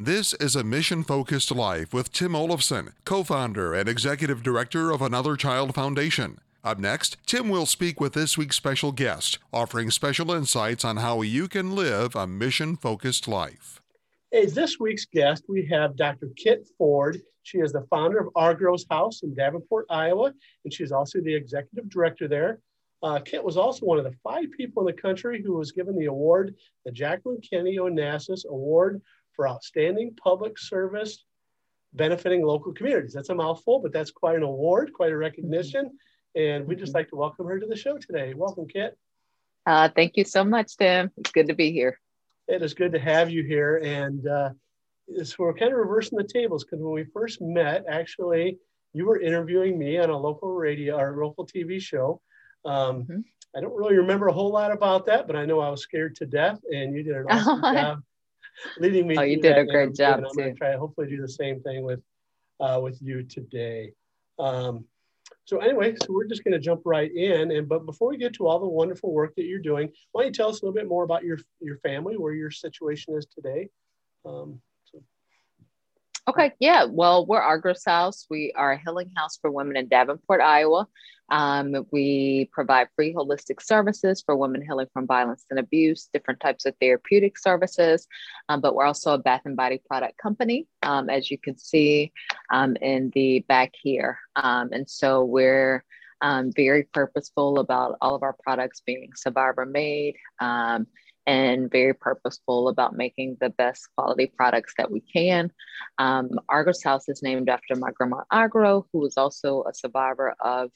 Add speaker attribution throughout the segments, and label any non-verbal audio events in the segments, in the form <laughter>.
Speaker 1: This is a mission focused life with Tim Olafson, co founder and executive director of Another Child Foundation. Up next, Tim will speak with this week's special guest, offering special insights on how you can live a mission focused life.
Speaker 2: As this week's guest, we have Dr. Kit Ford. She is the founder of Argrow's House in Davenport, Iowa, and she's also the executive director there. Uh, Kit was also one of the five people in the country who was given the award, the Jacqueline Kennedy Onassis Award for Outstanding Public Service Benefiting Local Communities. That's a mouthful, but that's quite an award, quite a recognition. And we'd just like to welcome her to the show today. Welcome, Kit.
Speaker 3: Uh, thank you so much, Tim. It's good to be here.
Speaker 2: It is good to have you here. And uh, so we're kind of reversing the tables because when we first met, actually, you were interviewing me on a local radio or local TV show. Um, mm-hmm. I don't really remember a whole lot about that, but I know I was scared to death, and you did an <laughs> awesome job leading me.
Speaker 3: Oh, you did a great job
Speaker 2: and I'm going to try to hopefully do the same thing with uh, with you today. Um, so anyway, so we're just going to jump right in. And but before we get to all the wonderful work that you're doing, why don't you tell us a little bit more about your your family, where your situation is today? Um,
Speaker 3: Okay, yeah. Well, Argrow's House. We are a healing house for women in Davenport, Iowa. Um, we provide free holistic services for women healing from violence and abuse, different types of therapeutic services, um, but we're also a bath and body product company, um, as you can see um, in the back here. Um, and so we're um, very purposeful about all of our products being survivor made and very purposeful about making the best quality products that we can. Um, Argrow's House is named after my grandma Argrow, who was also a survivor of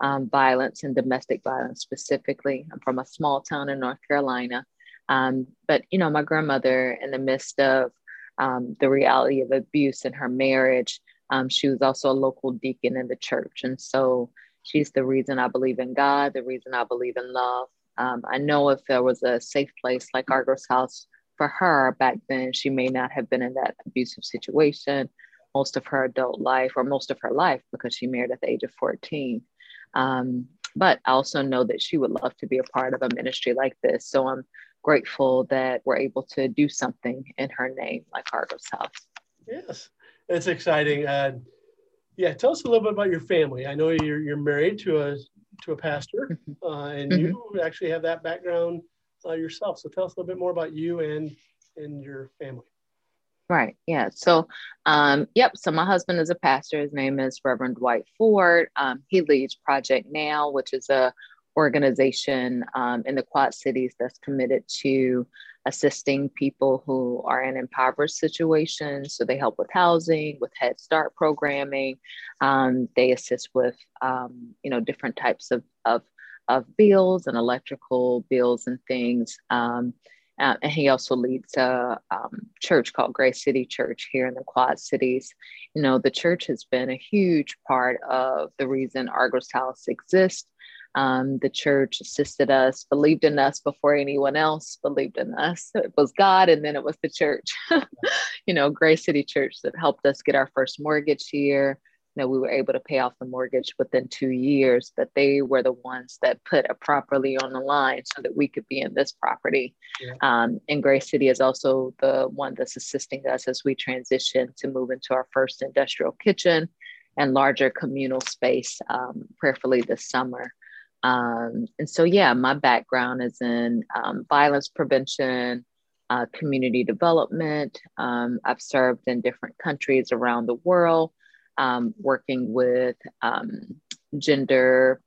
Speaker 3: um, violence and domestic violence specifically. I'm from a small town in North Carolina. Um, but, you know, my grandmother, in the midst of um, the reality of abuse in her marriage, um, she was also a local deacon in the church. And so she's the reason I believe in God, the reason I believe in love, um, I know if there was a safe place like Argrow's House for her back then, she may not have been in that abusive situation most of her adult life or most of her life because she married at the age of 14. Um, but I also know that she would love to be a part of a ministry like this. So I'm grateful that we're able to do something in her name, like Argrow's House.
Speaker 2: Yes, it's exciting. Uh, yeah, tell us a little bit about your family. I know you're, you're married to a to a pastor, <laughs> uh, and mm-hmm. you actually have that background uh, yourself. So tell us a little bit more about you and and your family.
Speaker 3: Right. Yeah. So, um, yep. So my husband is a pastor. His name is Reverend Dwight Ford. Um, he leads Project Now, which is a organization um, in the Quad Cities that's committed to assisting people who are in impoverished situations. So they help with housing, with Head Start programming. Um, they assist with, um, you know, different types of, of, of bills and electrical bills and things. Um, uh, and he also leads a um, church called Grace City Church here in the Quad Cities. You know, the church has been a huge part of the reason Argrow's House exists. Um, the church assisted us, believed in us before anyone else believed in us. It was God, and then it was the church. <laughs> you know, Grace City Church that helped us get our first mortgage here. You know, we were able to pay off the mortgage within two years, but they were the ones that put a properly on the line so that we could be in this property. Yeah. Um, and Grace City is also the one that's assisting us as we transition to move into our first industrial kitchen and larger communal space, um, prayerfully this summer. Um, and so, yeah, my background is in um, violence prevention, uh, community development. Um, I've served in different countries around the world, um, working with um, gender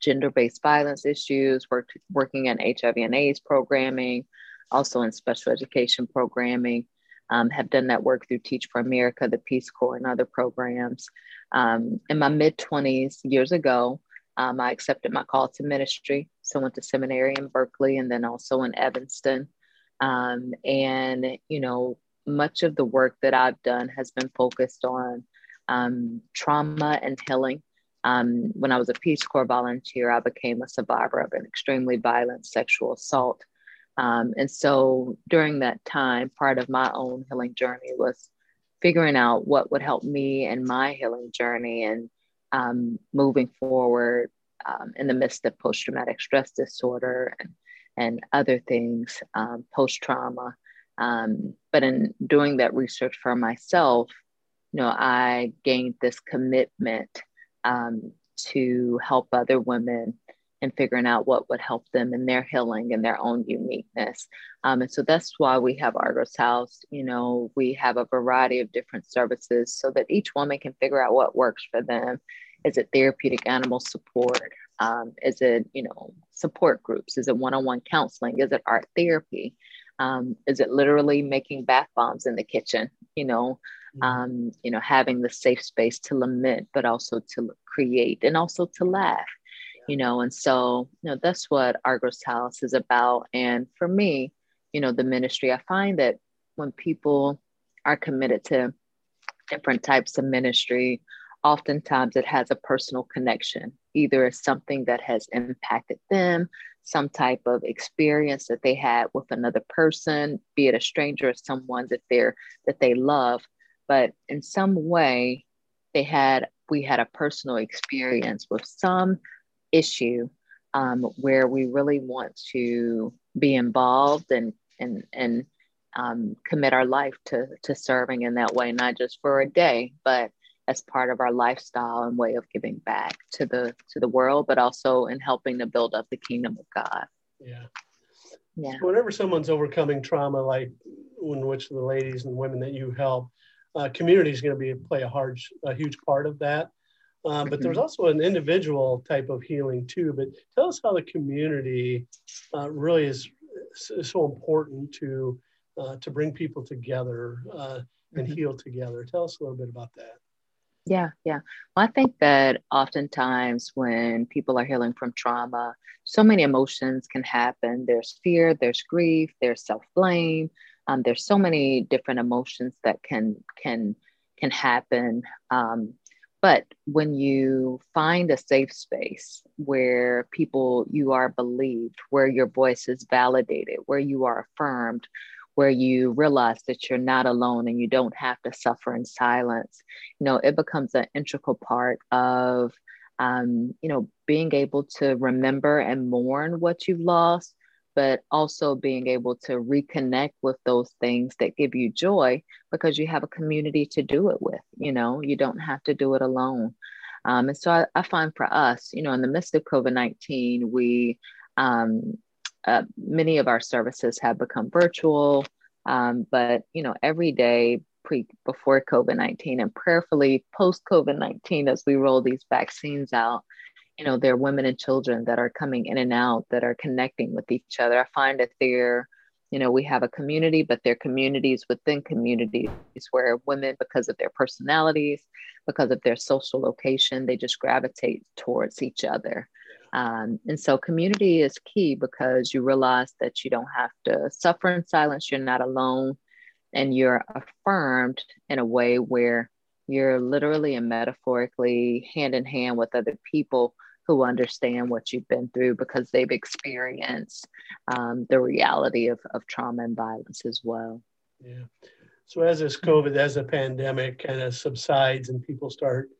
Speaker 3: gender-based violence issues, work, working in HIV and AIDS programming, also in special education programming. Um, have done that work through Teach for America, the Peace Corps, and other programs. in my mid 20s, years ago, um, I accepted my call to ministry. So went to seminary in Berkeley and then also in Evanston. Um, and, you know, much of the work that I've done has been focused on um, trauma and healing. Um, when I was a Peace Corps volunteer, I became a survivor of an extremely violent sexual assault. Um, and so during that time, part of my own healing journey was figuring out what would help me in my healing journey and um, moving forward um, in the midst of post traumatic stress disorder and, and other things, um, post trauma. Um, but in doing that research for myself, you know, I gained this commitment um, to help other women and figuring out what would help them in their healing and their own uniqueness. Um, and so that's why we have Argrow's House. You know, we have a variety of different services so that each woman can figure out what works for them. Is it therapeutic animal support? Um, is it, you know, support groups? Is it one-on-one counseling? Is it art therapy? Um, is it literally making bath bombs in the kitchen? You know, mm-hmm. um, you know, having the safe space to lament, but also to create and also to laugh you know and so you know that's what argrow's house is about. And for me you know the ministry i find that when people are committed to different types of ministry oftentimes it has a personal connection. Either it's something that has impacted them some type of experience that they had with another person be it a stranger or someone that they're that they love. But in some way they had we had a personal experience with some issue um, where we really want to be involved and and and um, commit our life to to serving in that way, not just for a day, but as part of our lifestyle and way of giving back to the to the world, but also in helping to build up the kingdom of God.
Speaker 2: Yeah.
Speaker 3: Yeah.
Speaker 2: So whenever someone's overcoming trauma, like in which the ladies and women that you help, uh, community is going to be play a hard, a huge part of that. Um, but there's mm-hmm. also an individual type of healing too. But tell us how the community uh, really is, is, so important to uh, to bring people together uh, and mm-hmm. heal together. Tell us a little bit about that.
Speaker 3: Yeah, yeah. Well, I think that oftentimes when people are healing from trauma, so many emotions can happen. There's fear, there's grief, there's self blame. Um, there's so many different emotions that can can can happen. Um, but when you find a safe space where people, you are believed, where your voice is validated, where you are affirmed, where you realize that you're not alone and you don't have to suffer in silence, you know, it becomes an integral part of, um, you know, being able to remember and mourn what you've lost, but also being able to reconnect with those things that give you joy because you have a community to do it with. You know, you don't have to do it alone. Um, and so I, I, find for us, you know, in the midst of COVID 19, we, um, uh, many of our services have become virtual. Um, but, you know, every day pre before COVID 19 and prayerfully post COVID 19 as we roll these vaccines out, you know, there are women and children that are coming in and out that are connecting with each other. I find that they're, you know, we have a community, but they're communities within communities where women, because of their personalities, because of their social location, they just gravitate towards each other. Um, and so community is key because you realize that you don't have to suffer in silence, you're not alone, and you're affirmed in a way where you're literally and metaphorically hand in hand with other people who understand what you've been through because they've experienced um, the reality of, of trauma and violence as well.
Speaker 2: Yeah. So as this COVID, as the pandemic kind of subsides and people start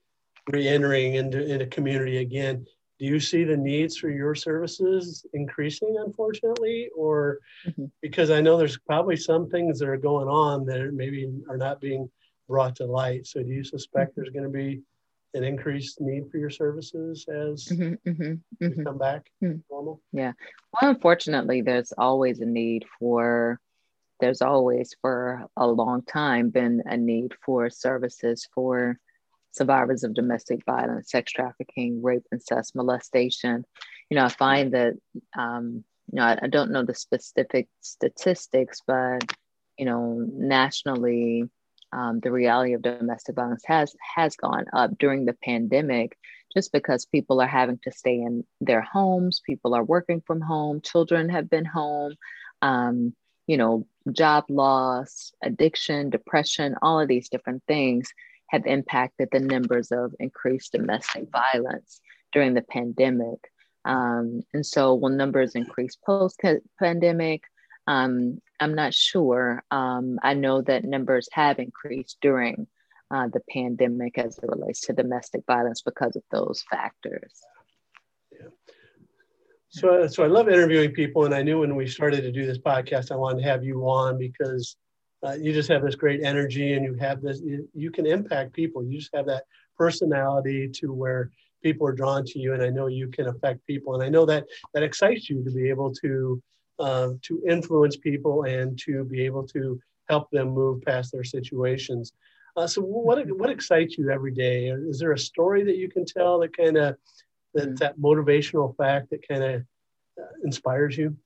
Speaker 2: re-entering into, into community again, do you see the needs for your services increasing unfortunately or mm-hmm. because i know there's probably some things that are going on that maybe are not being brought to light so do you suspect mm-hmm. there's going to be an increased need for your services as mm-hmm, mm-hmm, mm-hmm. come back mm. normal?
Speaker 3: Yeah. Well, unfortunately, there's always a need for, there's always for a long time been a need for services for survivors of domestic violence, sex trafficking, rape, incest, molestation. You know, I find that, um, you know, I, I don't know the specific statistics, but, you know, nationally, um, the reality of domestic violence has has gone up during the pandemic just because people are having to stay in their homes people are working from home children have been home um, you know job loss addiction depression all of these different things have impacted the numbers of increased domestic violence during the pandemic. Um, and so will numbers increase post pandemic um, I'm not sure. Um, I know that numbers have increased during uh, the pandemic as it relates to domestic violence because of those factors.
Speaker 2: Yeah. So, so I love interviewing people, and I knew when we started to do this podcast, I wanted to have you on because uh, you just have this great energy, and you have this. You, you can impact people. You just have that personality to where people are drawn to you, and I know you can affect people, and I know that that excites you to be able to uh, to influence people and to be able to help them move past their situations. Uh, so, what what excites you every day? Is there a story that you can tell that kind of that mm-hmm. that motivational fact that kind of uh, inspires you?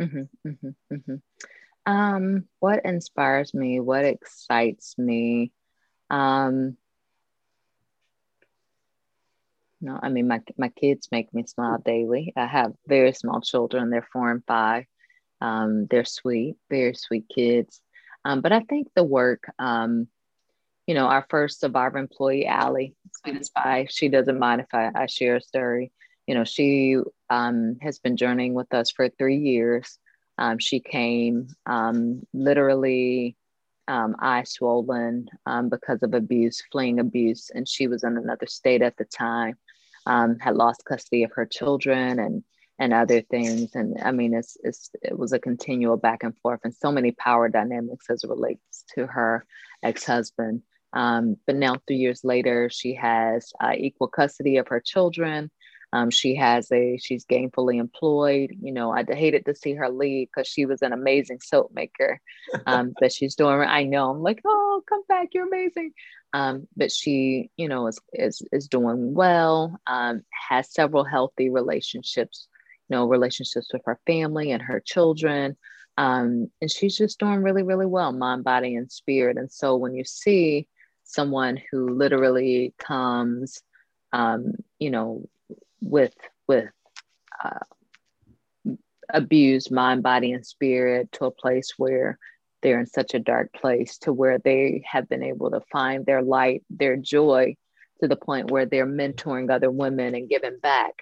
Speaker 3: Mm-hmm, mm-hmm, mm-hmm, um, what inspires me? What excites me? Um, no, I mean my my kids make me smile daily. I have very small children; they're four and five. Um, they're sweet, very sweet kids. Um, but I think the work, um, you know, our first survivor employee, Allie, sweet as pie, she doesn't mind if I, I share a story. You know, she um, has been journeying with us for three years. Um, she came um, literally um, eye swollen um, because of abuse, fleeing abuse, and she was in another state at the time. Um, had lost custody of her children and and other things. And I mean, it's, it's it was a continual back and forth, and so many power dynamics as it relates to her ex husband. Um, but now, three years later, she has uh, equal custody of her children. Um, she has a she's gainfully employed. You know, I hated to see her leave because she was an amazing soap maker um, she's doing. I know. I'm like, oh, come back, you're amazing. Um, but she, you know, is is is doing well. Um, has several healthy relationships. You know, relationships with her family and her children. Um, and she's just doing really, really well, mind, body, and spirit. And so when you see someone who literally comes, um, you know, with with uh, abused mind, body, and spirit to a place where they're in such a dark place to where they have been able to find their light, their joy, to the point where they're mentoring other women and giving back.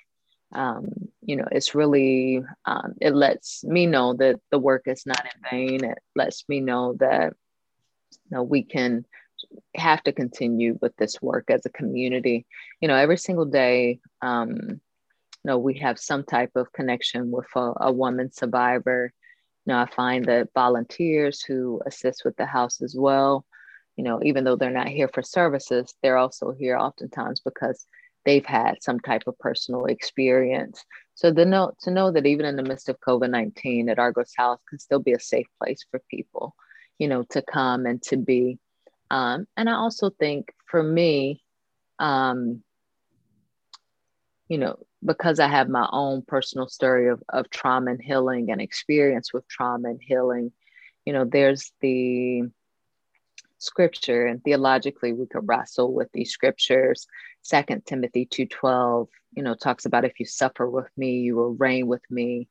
Speaker 3: Um, you know, it's really um, it lets me know that the work is not in vain. It lets me know that you know we can have to continue with this work as a community. You know, every single day, um, you know, we have some type of connection with a, a woman survivor. You know, I find that volunteers who assist with the house as well, you know, even though they're not here for services, they're also here oftentimes because they've had some type of personal experience. So the know to know that even in the midst of COVID nineteen, that Argrow's House can still be a safe place for people, you know, to come and to be um, and I also think for me, um, you know, because I have my own personal story of, of trauma and healing and experience with trauma and healing, you know, there's the scripture and theologically we could wrestle with these scriptures. Second Timothy 2.12, you know, talks about if you suffer with me, you will reign with me.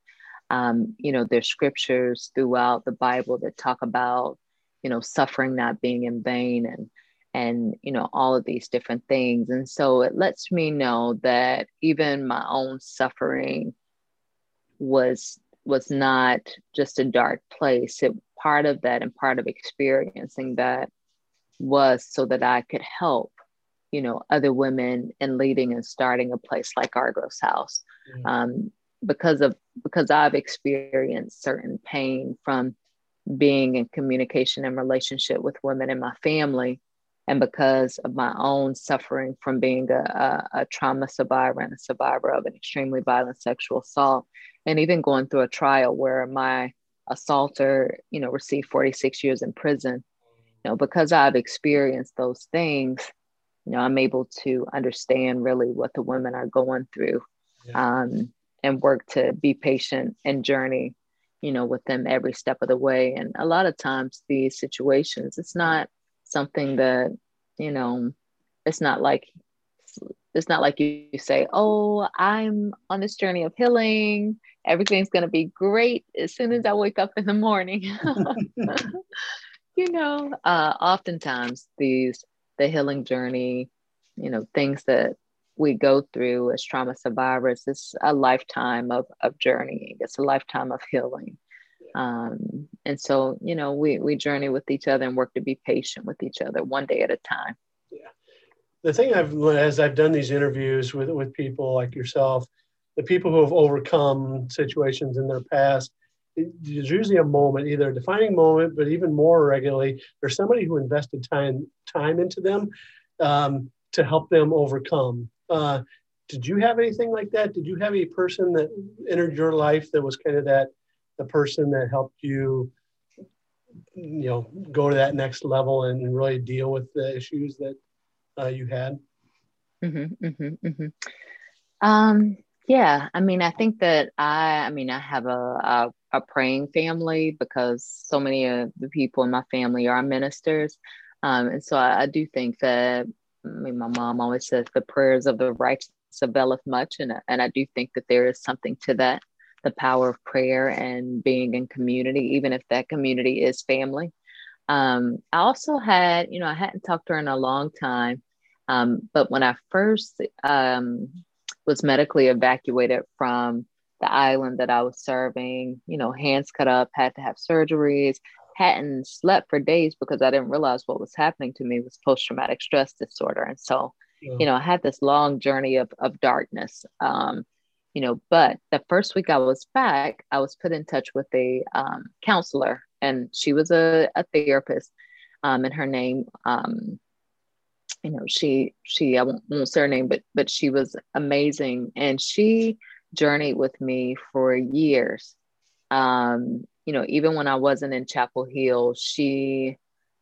Speaker 3: Um, you know, there's scriptures throughout the Bible that talk about you know suffering not being in vain and and you know all of these different things. And so it lets me know that even my own suffering was was not just a dark place. It part of that and part of experiencing that was so that i could help you know other women in leading and starting a place like argrow's house. Mm-hmm. um, because of because i've experienced certain pain from being in communication and relationship with women in my family and because of my own suffering from being a, a, a, trauma survivor and a survivor of an extremely violent sexual assault and even going through a trial where my assaulter you know received 46 years in prison you know because i've experienced those things you know i'm able to understand really what the women are going through yeah. um, and work to be patient and journey you know, with them every step of the way. And a lot of times these situations, it's not something that, you know, it's not like it's not like you, say, Oh, I'm on this journey of healing. Everything's gonna be great as soon as I wake up in the morning. <laughs> you know, uh, oftentimes these the healing journey, you know, things that we go through as trauma survivors it's a lifetime of, of journeying. It's a lifetime of healing. Um, and so you know we we journey with each other and work to be patient with each other one day at a time.
Speaker 2: Yeah. The thing i've as i've done these interviews with with people like yourself the people who have overcome situations in their past, there's usually a moment, either a defining moment, but even more regularly, there's somebody who invested time time into them um, to help them overcome. Uh, did you have anything like that? Did you have a person that entered your life that was kind of that the person that helped you, you know, go to that next level and really deal with the issues that uh, you had?
Speaker 3: Mm-hmm, mm-hmm, mm-hmm. Um, yeah, I mean, I think that I, I mean, I have a, a, a praying family because so many of the people in my family are ministers, um, and so I, I do think that. I mean, my mom always says the prayers of the righteous availeth much, and and I do think that there is something to that, the power of prayer and being in community, even if that community is family. Um, I also had, you know, I hadn't talked to her in a long time, um, but when I first um, was medically evacuated from the island that I was serving, you know, hands cut up, had to have surgeries, hadn't slept for days because I didn't realize what was happening to me was post traumatic stress disorder. And so, yeah. you know, I had this long journey of, of darkness. Um, you know, but the first week I was back, I was put in touch with a um, counselor, and she was a, a therapist, um, and her name um, you know she she i won't, won't say her name but but she was amazing and she journeyed with me for years um you know even when i wasn't in chapel hill she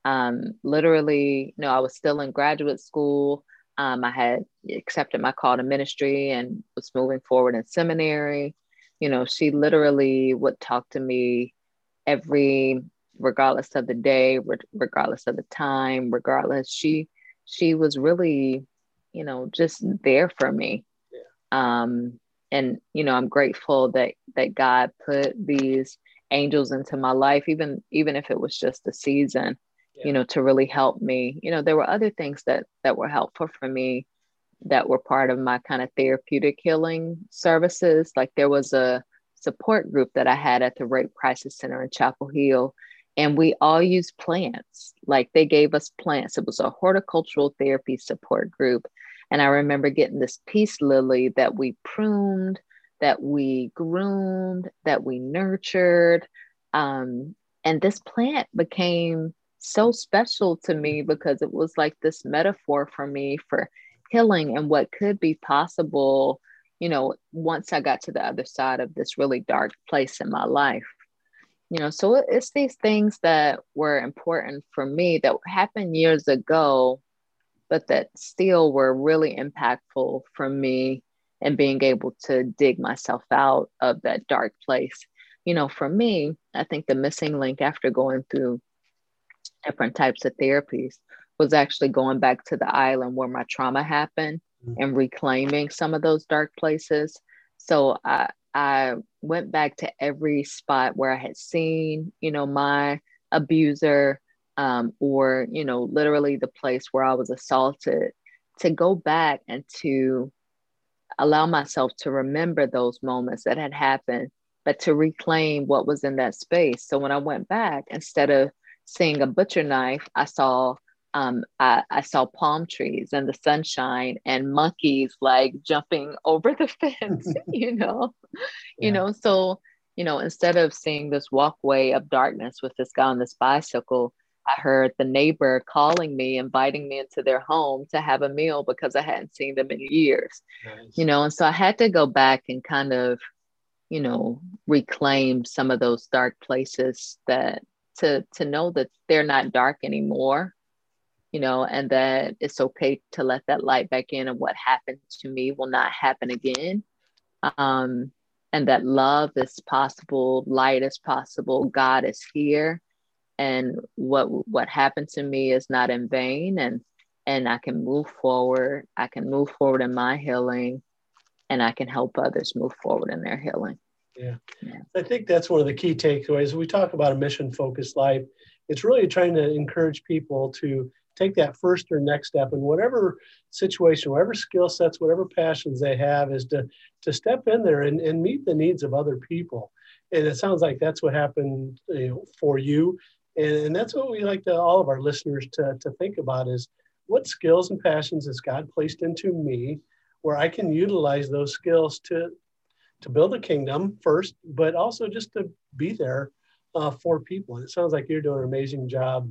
Speaker 3: um literally you know i was still in graduate school um i had accepted my call to ministry and was moving forward in seminary you know she literally would talk to me every regardless of the day regardless of the time regardless she she was really, you know, just there for me. Yeah. Um, and you know, I'm grateful that that God put these angels into my life, even even if it was just a season, yeah. you know, to really help me. You know, there were other things that that were helpful for me that were part of my kind of therapeutic healing services. Like there was a support group that I had at the Rape Crisis Center in Chapel Hill and we all used plants. Like they gave us plants. It was a horticultural therapy support group. And I remember getting this peace lily that we pruned, that we groomed, that we nurtured. Um, and this plant became so special to me because it was like this metaphor for me for healing and what could be possible, you know, once I got to the other side of this really dark place in my life you know so it's these things that were important for me that happened years ago but that still were really impactful for me and being able to dig myself out of that dark place you know for me i think the missing link after going through different types of therapies was actually going back to the island where my trauma happened mm-hmm. and reclaiming some of those dark places so I, I went back to every spot where I had seen, you know, my abuser, um, or, you know, literally the place where I was assaulted, to go back and to allow myself to remember those moments that had happened, but to reclaim what was in that space. So when I went back, instead of seeing a butcher knife, I saw um, I, I, saw palm trees and the sunshine and monkeys like jumping <laughs> over the fence, <laughs> you know, yeah. you know, so, you know, instead of seeing this walkway of darkness with this guy on this bicycle, I heard the neighbor calling me, inviting me into their home to have a meal because I hadn't seen them in years, nice. you know, and so I had to go back and kind of, you know, reclaim some of those dark places that to to know that they're not dark anymore you know, and that it's okay to let that light back in and what happened to me will not happen again. Um, and that love is possible, light is possible, God is here. And what what happened to me is not in vain and and I can move forward. I can move forward in my healing and I can help others move forward in their healing.
Speaker 2: Yeah. yeah. I think that's one of the key takeaways. We talk about a mission focused life. It's really trying to encourage people to take that first or next step in whatever situation, whatever skill sets, whatever passions they have, is to to step in there and, and meet the needs of other people. And it sounds like that's what happened you know, for you. And, and that's what we like to all of our listeners to, to think about is what skills and passions has God placed into me where I can utilize those skills to to build a kingdom first, but also just to be there uh, for people. And it sounds like you're doing an amazing job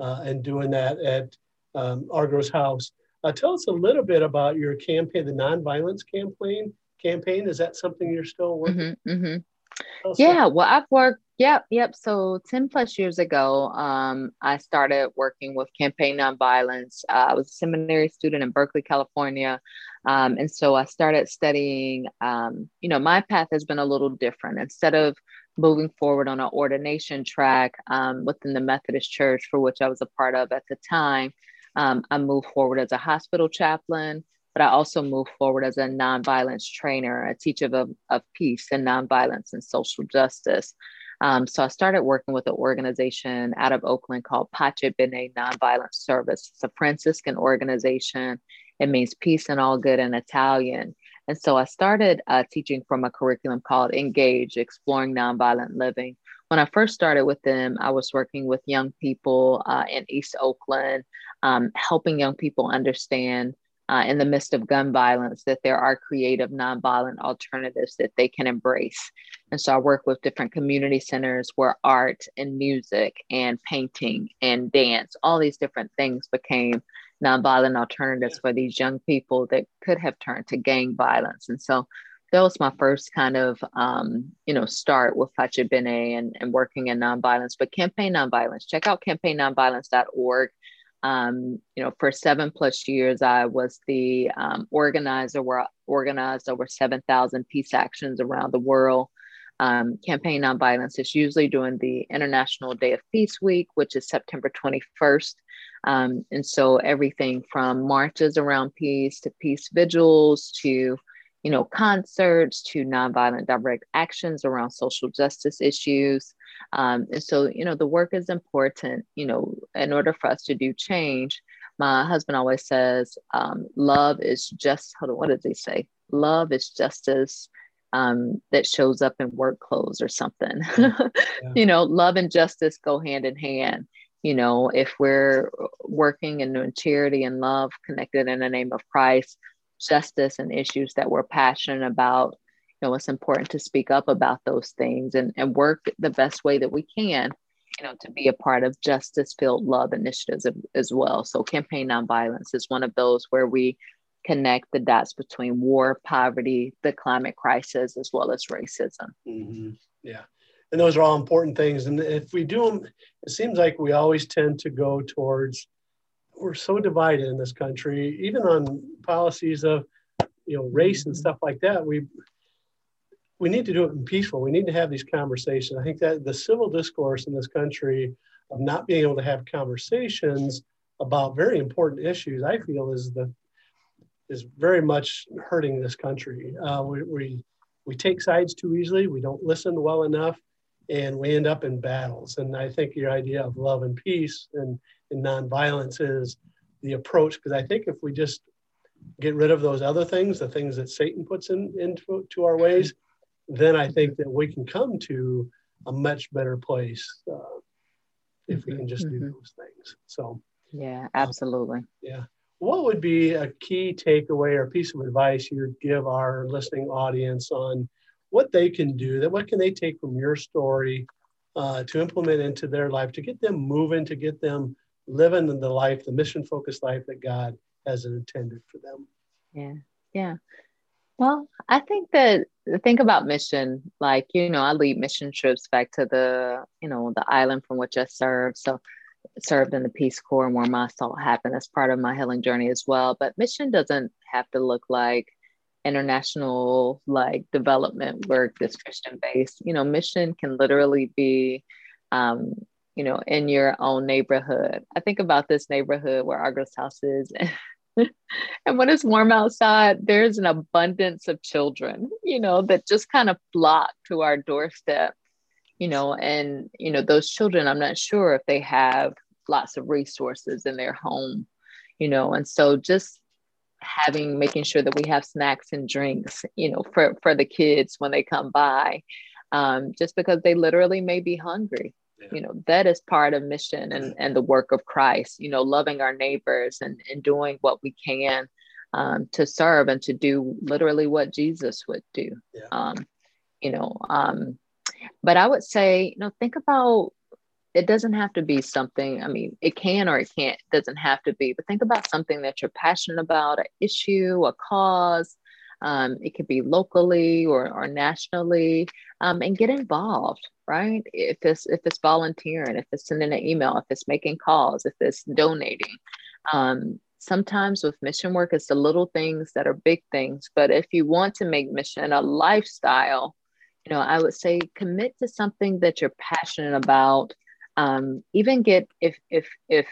Speaker 2: uh, and doing that at um, Argrow's House. Uh, tell us a little bit about your campaign, the nonviolence campaign. Campaign is that something you're still working?
Speaker 3: Mm-hmm, mm-hmm. Yeah, well, I've worked. Yep, yep. So ten plus years ago, um, I started working with Campaign Nonviolence. Uh, I was a seminary student in Berkeley, California, um, and so I started studying. Um, you know, my path has been a little different. Instead of moving forward on an ordination track um, within the Methodist Church, for which I was a part of at the time. Um, I moved forward as a hospital chaplain, but I also moved forward as a nonviolence trainer, a teacher of, of peace and nonviolence and social justice. Um, so I started working with an organization out of Oakland called Pace Bene Nonviolence Service. It's a Franciscan organization. It means peace and all good in Italian. And so I started uh, teaching from a curriculum called Engage, Exploring Nonviolent Living. When I first started with them, I was working with young people uh, in East Oakland, um, helping young people understand uh, in the midst of gun violence that there are creative nonviolent alternatives that they can embrace. And so I work with different community centers where art and music and painting and dance, all these different things became nonviolent alternatives for these young people that could have turned to gang violence. And so that was my first kind of, um, you know, start with Pace Bene and, and working in nonviolence. But Campaign Nonviolence, check out campaignonviolence.org. Um, you know, for seven plus years, I was the um, organizer where I organized over 7,000 peace actions around the world. Um, Campaign Nonviolence is usually during the International Day of Peace Week, which is September 21st. Um, and so everything from marches around peace to peace vigils to you know concerts to nonviolent direct actions around social justice issues. Um, and so you know the work is important you know in order for us to do change my husband always says um, love is just hold on what does he say? Love is justice um, that shows up in work clothes or something. Yeah. <laughs> you know love and justice go hand in hand. You know, if we're working in charity and love connected in the name of Christ, justice and issues that we're passionate about, you know, it's important to speak up about those things and, and work the best way that we can, you know, to be a part of justice filled love initiatives as well. So, Campaign Nonviolence is one of those where we connect the dots between war, poverty, the climate crisis, as well as racism.
Speaker 2: Mm-hmm. Yeah and those are all important things. And if we do them, it seems like we always tend to go towards we're so divided in this country, even on policies of you know race and stuff like that. We we need to do it in peaceful. We need to have these conversations. I think that the civil discourse in this country of not being able to have conversations about very important issues, I feel is the is very much hurting this country. Uh, we, we we take sides too easily. We don't listen well enough and we end up in battles. And I think your idea of love and peace and, and nonviolence is the approach, because I think if we just get rid of those other things, the things that Satan puts in into to our ways, then I think that we can come to a much better place uh, if we can just mm-hmm. do those things. So,
Speaker 3: yeah, absolutely. Um,
Speaker 2: yeah. What would be a key takeaway or piece of advice you'd give our listening audience on what they can do, that what can they take from your story uh, to implement into their life, to get them moving, to get them living the life, the mission focused life that God has intended for them.
Speaker 3: Yeah, yeah. Well, I think that think about mission, like, you know, I lead mission trips back to the, you know, the island from which I served. So served in the Peace Corps and where my assault happened as part of my healing journey as well. But mission doesn't have to look like international like development work that's Christian based. You know, mission can literally be, um, you know, in your own neighborhood. I think about this neighborhood where Argrow's House is. <laughs> and when it's warm outside, there's an abundance of children, you know, that just kind of flock to our doorstep, you know, and, you know, those children, I'm not sure if they have lots of resources in their home, you know, and so just having making sure that we have snacks and drinks you know for for the kids when they come by um, just because they literally may be hungry yeah. you know that is part of mission and and the work of christ you know loving our neighbors and and doing what we can um, to serve and to do literally what Jesus would do.
Speaker 2: Yeah.
Speaker 3: Um, you know, um, but I would say, you know, think about it doesn't have to be something, I mean, it can or it can't, it doesn't have to be, but think about something that you're passionate about, an issue, a cause. Um, it could be locally or, or nationally, um, and get involved, right? If it's if it's volunteering, if it's sending an email, if it's making calls, if it's donating. Um, sometimes with mission work, it's the little things that are big things. But if you want to make mission a lifestyle, you know, I would say commit to something that you're passionate about. Um, even get if if if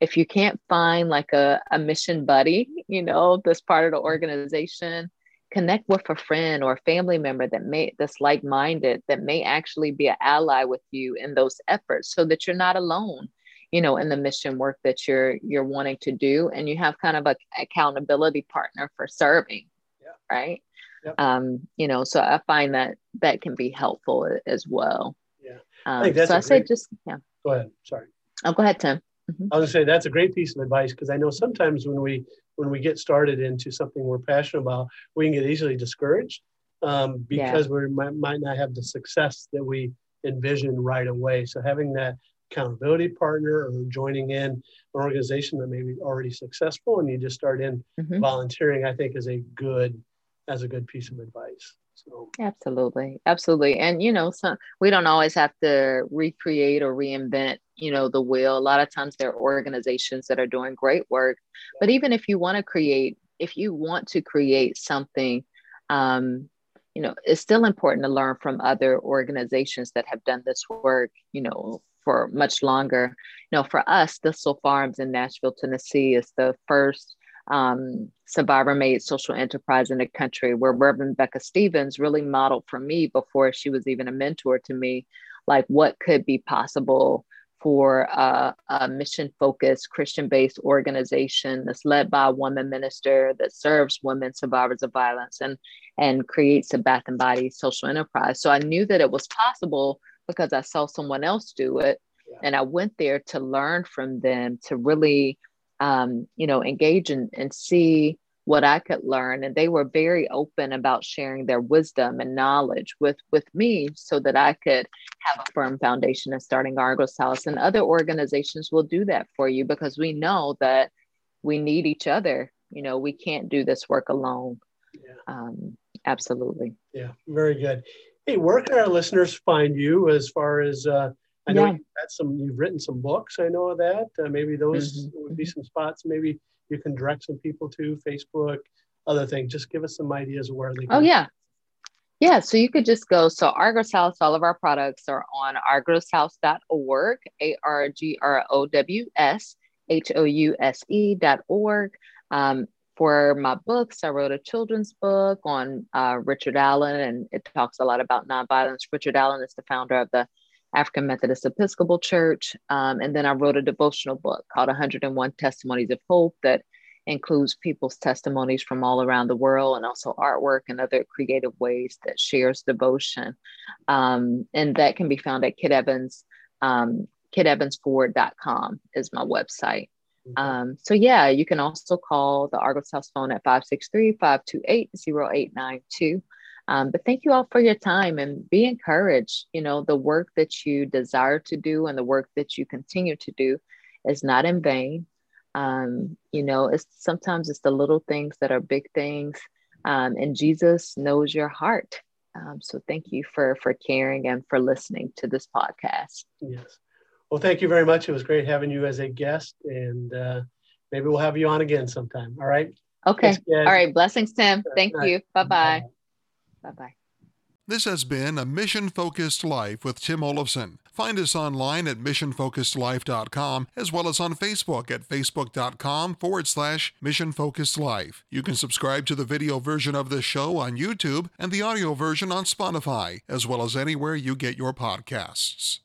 Speaker 3: if you can't find like a, a mission buddy, you know, this part of the organization, connect with a friend or a family member that may that's like-minded that may actually be an ally with you in those efforts so that you're not alone you know in the mission work that you're you're wanting to do. And you have kind of a accountability partner for serving
Speaker 2: yeah.
Speaker 3: right?
Speaker 2: Yep.
Speaker 3: um you know so i find that that can be helpful as well.
Speaker 2: Yeah.
Speaker 3: Um,
Speaker 2: I
Speaker 3: so i
Speaker 2: great...
Speaker 3: say just yeah.
Speaker 2: Go ahead. Sorry.
Speaker 3: Oh go ahead tim
Speaker 2: mm-hmm. i was going to say that's a great piece of advice because i know sometimes when we when we get started into something we're passionate about, we can get easily discouraged um, because yeah. we might, might not have the success that we envision right away. So having that accountability partner or joining in an organization that may be already successful and you just start in mm-hmm. volunteering, I think is a good as a good piece of advice. So
Speaker 3: absolutely, absolutely, and you know, some we don't always have to recreate or reinvent, you know, the wheel. A lot of times there are organizations that are doing great work, but even if you want to create, if you want to create something, um, you know, it's still important to learn from other organizations that have done this work, you know, for much longer. You know, for us, Thistle Farms in Nashville, Tennessee, is the first um, survivor made social enterprise in the country where Reverend Becca Stevens really modeled for me before she was even a mentor to me, like what could be possible for a, a mission focused Christian based organization that's led by a woman minister that serves women survivors of violence and, and creates a bath and body social enterprise. So I knew that it was possible because I saw someone else do it. Yeah. And I went there to learn from them to really um, you know, engage and, and see what I could learn. And they were very open about sharing their wisdom and knowledge with, with me so that I could have a firm foundation in starting Argrow's House. And other organizations will do that for you because we know that we need each other. You know, we can't do this work alone. Yeah. Um, absolutely.
Speaker 2: Yeah, very good. Hey, where can our listeners find you as far as uh, I know yeah. you've had some, you've written some books. I know of that. Uh, maybe those mm-hmm. would be some spots. Maybe you can direct some people to Facebook, other things. Just give us some ideas of where they.
Speaker 3: Can. Oh yeah, yeah. So you could just go. So Argrow's House, all of our products are on argrowshouse.org. A R G R O W S H O U S E dot org. Um, for my books, I wrote a children's book on uh, Richard Allen, and it talks a lot about nonviolence. Richard Allen is the founder of the African Methodist Episcopal Church. Um, and then I wrote a devotional book called 101 Testimonies of Hope that includes people's testimonies from all around the world and also artwork and other creative ways that shares devotion. Um, and that can be found at Kit Evans, um, KitEvansFord.com is my website. Um, so yeah, you can also call the Argrow's House phone at 563-528-0892. Um, but thank you all for your time and be encouraged. You know, the work that you desire to do and the work that you continue to do is not in vain. Um, you know, it's sometimes it's the little things that are big things. Um, and Jesus knows your heart. Um, so thank you for for caring and for listening to this podcast.
Speaker 2: Yes. Well, thank you very much. It was great having you as a guest, and uh, maybe we'll have you on again sometime. All right.
Speaker 3: Okay. All right. Blessings, Tim. Thank you. Bye bye. Bye bye.
Speaker 1: This has been a Mission Focused Life with Tim Olafson. Find us online at missionfocusedlife.com as well as on Facebook at facebook.com forward slash Mission Focused Life. You can subscribe to the video version of this show on YouTube and the audio version on Spotify, as well as anywhere you get your podcasts.